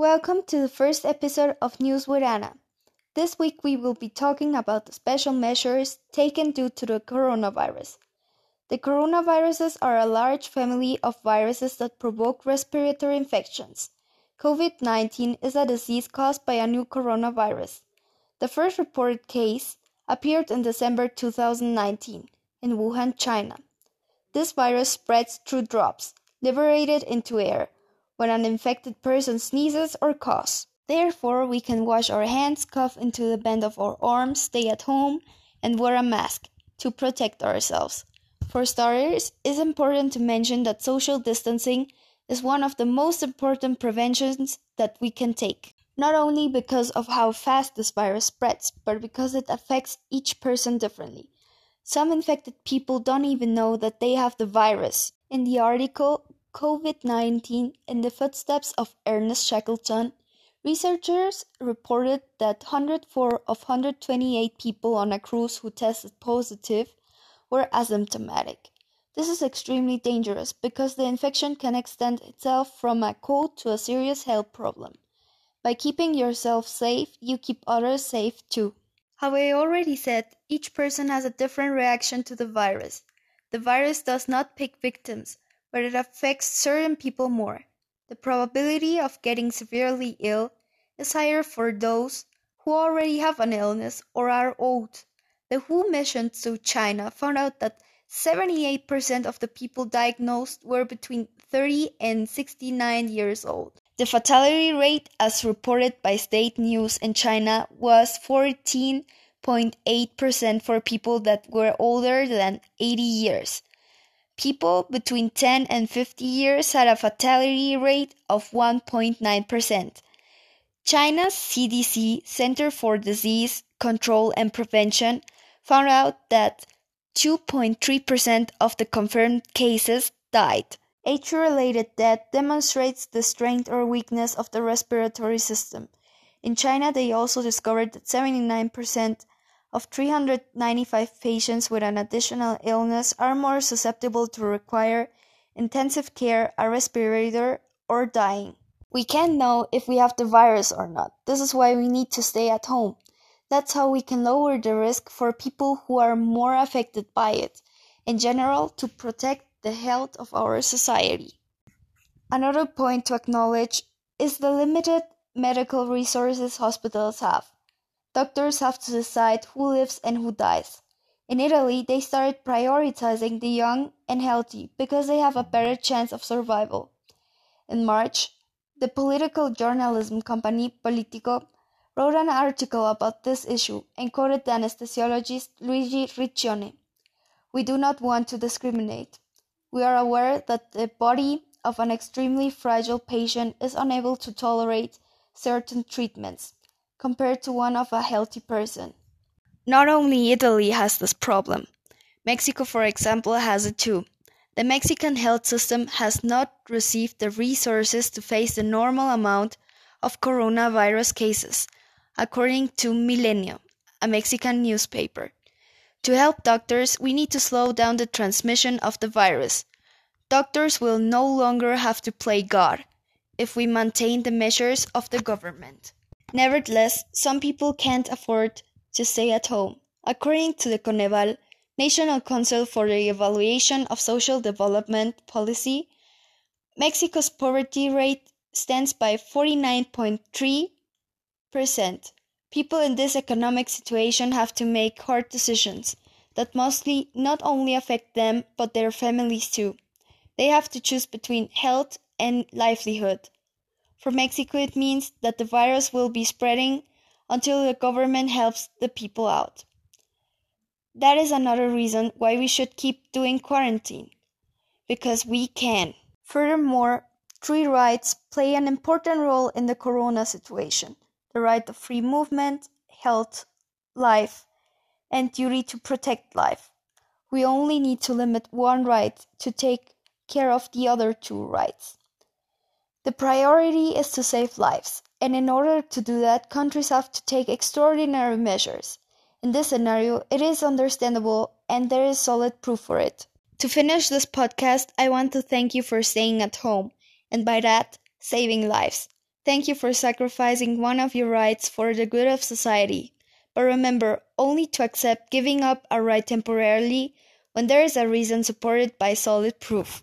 Welcome to the first episode of News with Anna. This week we will be talking about the special measures taken due to the coronavirus. The coronaviruses are a large family of viruses that provoke respiratory infections. COVID 19 is a disease caused by a new coronavirus. The first reported case appeared in December 2019 in Wuhan, China. This virus spreads through drops liberated into air when an infected person sneezes or coughs. Therefore, we can wash our hands, cough into the bend of our arms, stay at home, and wear a mask to protect ourselves. For starters, it's important to mention that social distancing is one of the most important preventions that we can take. Not only because of how fast this virus spreads, but because it affects each person differently. Some infected people don't even know that they have the virus. In the article COVID 19 in the Footsteps of Ernest Shackleton, Researchers reported that 104 of 128 people on a cruise who tested positive were asymptomatic. This is extremely dangerous because the infection can extend itself from a cold to a serious health problem. By keeping yourself safe, you keep others safe too. How I already said, each person has a different reaction to the virus. The virus does not pick victims, but it affects certain people more. The probability of getting severely ill is higher for those who already have an illness or are old. The WHO mission to China found out that 78% of the people diagnosed were between 30 and 69 years old. The fatality rate, as reported by state news in China, was 14.8% for people that were older than 80 years. People between 10 and 50 years had a fatality rate of 1.9%. China's CDC Center for Disease Control and Prevention found out that 2.3% of the confirmed cases died. Age related death demonstrates the strength or weakness of the respiratory system. In China, they also discovered that 79% of 395 patients with an additional illness are more susceptible to require intensive care, a respirator, or dying. We can't know if we have the virus or not. This is why we need to stay at home. That's how we can lower the risk for people who are more affected by it, in general, to protect the health of our society. Another point to acknowledge is the limited medical resources hospitals have. Doctors have to decide who lives and who dies. In Italy, they started prioritizing the young and healthy because they have a better chance of survival. In March, the political journalism company Politico wrote an article about this issue and quoted the anesthesiologist Luigi Riccioni. We do not want to discriminate. We are aware that the body of an extremely fragile patient is unable to tolerate certain treatments compared to one of a healthy person. Not only Italy has this problem, Mexico, for example, has it too. The Mexican health system has not received the resources to face the normal amount of coronavirus cases, according to Milenio, a Mexican newspaper. To help doctors, we need to slow down the transmission of the virus. Doctors will no longer have to play God if we maintain the measures of the government. Nevertheless, some people can't afford to stay at home. According to the Coneval, National Council for the Evaluation of Social Development Policy, Mexico's poverty rate stands by 49.3%. People in this economic situation have to make hard decisions that mostly not only affect them but their families too. They have to choose between health and livelihood. For Mexico, it means that the virus will be spreading until the government helps the people out. That is another reason why we should keep doing quarantine. Because we can. Furthermore, three rights play an important role in the corona situation the right of free movement, health, life, and duty to protect life. We only need to limit one right to take care of the other two rights. The priority is to save lives, and in order to do that, countries have to take extraordinary measures. In this scenario, it is understandable and there is solid proof for it. To finish this podcast, I want to thank you for staying at home, and by that, saving lives. Thank you for sacrificing one of your rights for the good of society. But remember only to accept giving up a right temporarily when there is a reason supported by solid proof.